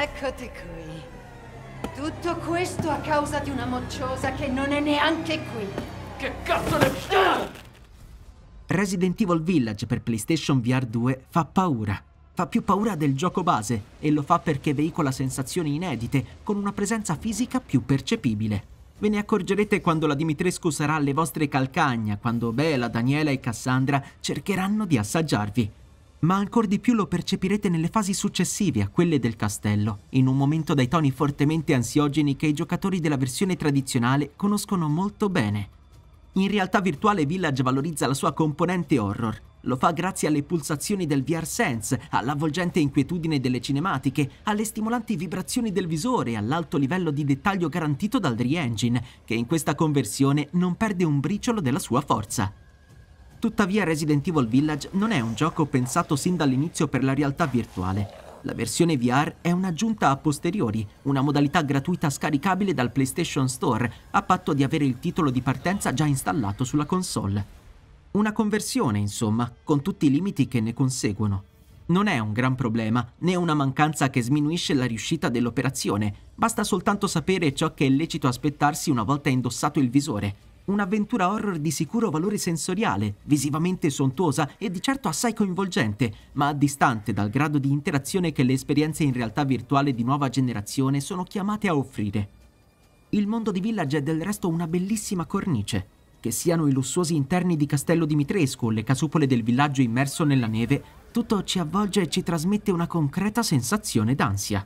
Eccoti qui. Tutto questo a causa di una mocciosa che non è neanche qui. Che cazzo ne... Ah! Resident Evil Village per PlayStation VR 2 fa paura. Fa più paura del gioco base e lo fa perché veicola sensazioni inedite con una presenza fisica più percepibile. Ve ne accorgerete quando la Dimitrescu sarà alle vostre calcagna, quando Bela, Daniela e Cassandra cercheranno di assaggiarvi. Ma ancor di più lo percepirete nelle fasi successive a quelle del castello, in un momento dai toni fortemente ansiogeni che i giocatori della versione tradizionale conoscono molto bene. In realtà virtuale Village valorizza la sua componente horror, lo fa grazie alle pulsazioni del VR Sense, all'avvolgente inquietudine delle cinematiche, alle stimolanti vibrazioni del visore e all'alto livello di dettaglio garantito dal Re-Engine, che in questa conversione non perde un briciolo della sua forza. Tuttavia Resident Evil Village non è un gioco pensato sin dall'inizio per la realtà virtuale. La versione VR è un'aggiunta a posteriori, una modalità gratuita scaricabile dal PlayStation Store, a patto di avere il titolo di partenza già installato sulla console. Una conversione, insomma, con tutti i limiti che ne conseguono. Non è un gran problema, né una mancanza che sminuisce la riuscita dell'operazione, basta soltanto sapere ciò che è lecito aspettarsi una volta indossato il visore. Un'avventura horror di sicuro valore sensoriale, visivamente sontuosa e di certo assai coinvolgente, ma distante dal grado di interazione che le esperienze in realtà virtuale di nuova generazione sono chiamate a offrire. Il mondo di Village è del resto una bellissima cornice. Che siano i lussuosi interni di Castello Dimitrescu o le casupole del villaggio immerso nella neve, tutto ci avvolge e ci trasmette una concreta sensazione d'ansia.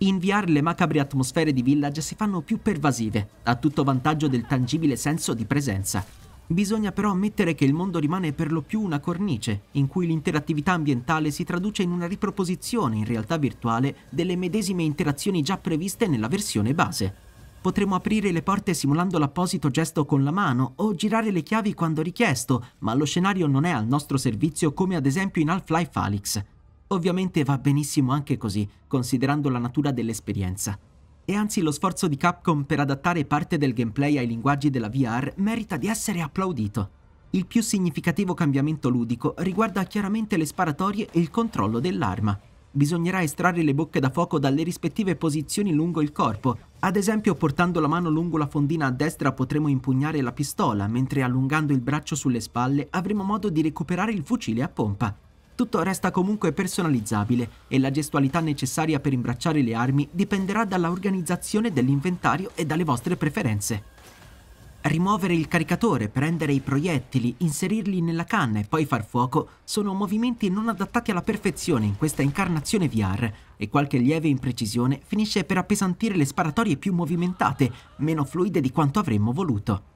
In le macabre atmosfere di Village si fanno più pervasive, a tutto vantaggio del tangibile senso di presenza. Bisogna però ammettere che il mondo rimane per lo più una cornice, in cui l'interattività ambientale si traduce in una riproposizione in realtà virtuale delle medesime interazioni già previste nella versione base. Potremo aprire le porte simulando l'apposito gesto con la mano o girare le chiavi quando richiesto, ma lo scenario non è al nostro servizio come ad esempio in Half-Life Alyx. Ovviamente va benissimo anche così, considerando la natura dell'esperienza. E anzi lo sforzo di Capcom per adattare parte del gameplay ai linguaggi della VR merita di essere applaudito. Il più significativo cambiamento ludico riguarda chiaramente le sparatorie e il controllo dell'arma bisognerà estrarre le bocche da fuoco dalle rispettive posizioni lungo il corpo. Ad esempio, portando la mano lungo la fondina a destra potremo impugnare la pistola, mentre allungando il braccio sulle spalle avremo modo di recuperare il fucile a pompa. Tutto resta comunque personalizzabile e la gestualità necessaria per imbracciare le armi dipenderà dalla organizzazione dell'inventario e dalle vostre preferenze. Rimuovere il caricatore, prendere i proiettili, inserirli nella canna e poi far fuoco sono movimenti non adattati alla perfezione in questa incarnazione VR e qualche lieve imprecisione finisce per appesantire le sparatorie più movimentate, meno fluide di quanto avremmo voluto.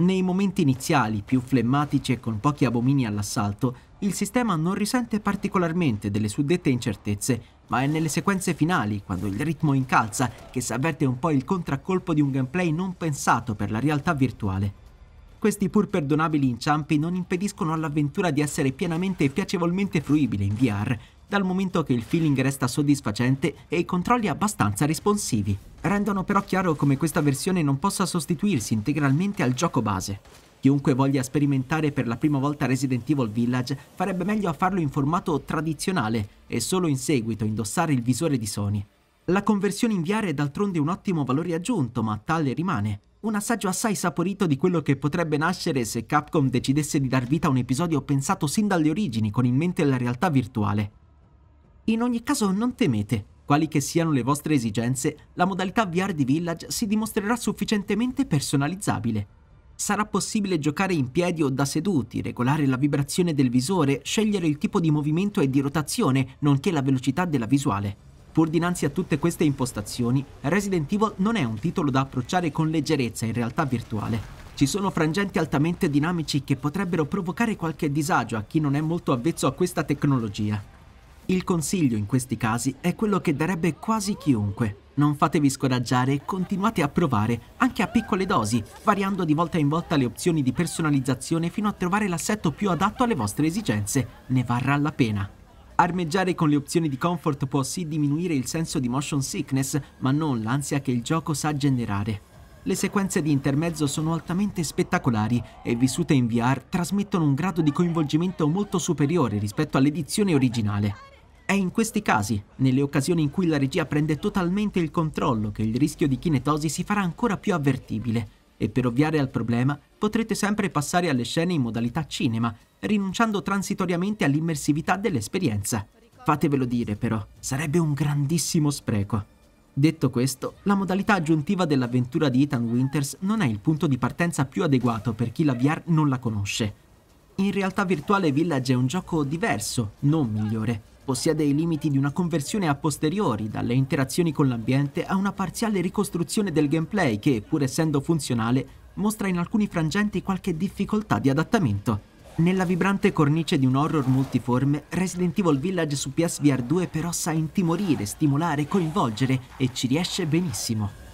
Nei momenti iniziali, più flemmatici e con pochi abomini all'assalto, il sistema non risente particolarmente delle suddette incertezze ma è nelle sequenze finali, quando il ritmo incalza, che si avverte un po' il contraccolpo di un gameplay non pensato per la realtà virtuale. Questi pur perdonabili inciampi non impediscono all'avventura di essere pienamente e piacevolmente fruibile in VR, dal momento che il feeling resta soddisfacente e i controlli abbastanza responsivi. Rendono però chiaro come questa versione non possa sostituirsi integralmente al gioco base. Chiunque voglia sperimentare per la prima volta Resident Evil Village farebbe meglio a farlo in formato tradizionale e solo in seguito indossare il visore di Sony. La conversione in VR è d'altronde un ottimo valore aggiunto, ma tale rimane. Un assaggio assai saporito di quello che potrebbe nascere se Capcom decidesse di dar vita a un episodio pensato sin dalle origini con in mente la realtà virtuale. In ogni caso non temete, quali che siano le vostre esigenze, la modalità VR di Village si dimostrerà sufficientemente personalizzabile sarà possibile giocare in piedi o da seduti, regolare la vibrazione del visore, scegliere il tipo di movimento e di rotazione, nonché la velocità della visuale. Pur dinanzi a tutte queste impostazioni, Resident Evil non è un titolo da approcciare con leggerezza in realtà virtuale. Ci sono frangenti altamente dinamici che potrebbero provocare qualche disagio a chi non è molto avvezzo a questa tecnologia. Il consiglio in questi casi è quello che darebbe quasi chiunque. Non fatevi scoraggiare e continuate a provare, anche a piccole dosi, variando di volta in volta le opzioni di personalizzazione fino a trovare l'assetto più adatto alle vostre esigenze. Ne varrà la pena. Armeggiare con le opzioni di comfort può sì diminuire il senso di motion sickness, ma non l'ansia che il gioco sa generare. Le sequenze di intermezzo sono altamente spettacolari e vissute in VR trasmettono un grado di coinvolgimento molto superiore rispetto all'edizione originale. È in questi casi, nelle occasioni in cui la regia prende totalmente il controllo, che il rischio di kinetosi si farà ancora più avvertibile. E per ovviare al problema, potrete sempre passare alle scene in modalità cinema, rinunciando transitoriamente all'immersività dell'esperienza. Fatevelo dire, però, sarebbe un grandissimo spreco. Detto questo, la modalità aggiuntiva dell'avventura di Ethan Winters non è il punto di partenza più adeguato per chi la VR non la conosce. In realtà Virtuale Village è un gioco diverso, non migliore. Possiede i limiti di una conversione a posteriori dalle interazioni con l'ambiente a una parziale ricostruzione del gameplay che, pur essendo funzionale, mostra in alcuni frangenti qualche difficoltà di adattamento. Nella vibrante cornice di un horror multiforme, Resident Evil Village su PSVR 2 però sa intimorire, stimolare, coinvolgere e ci riesce benissimo.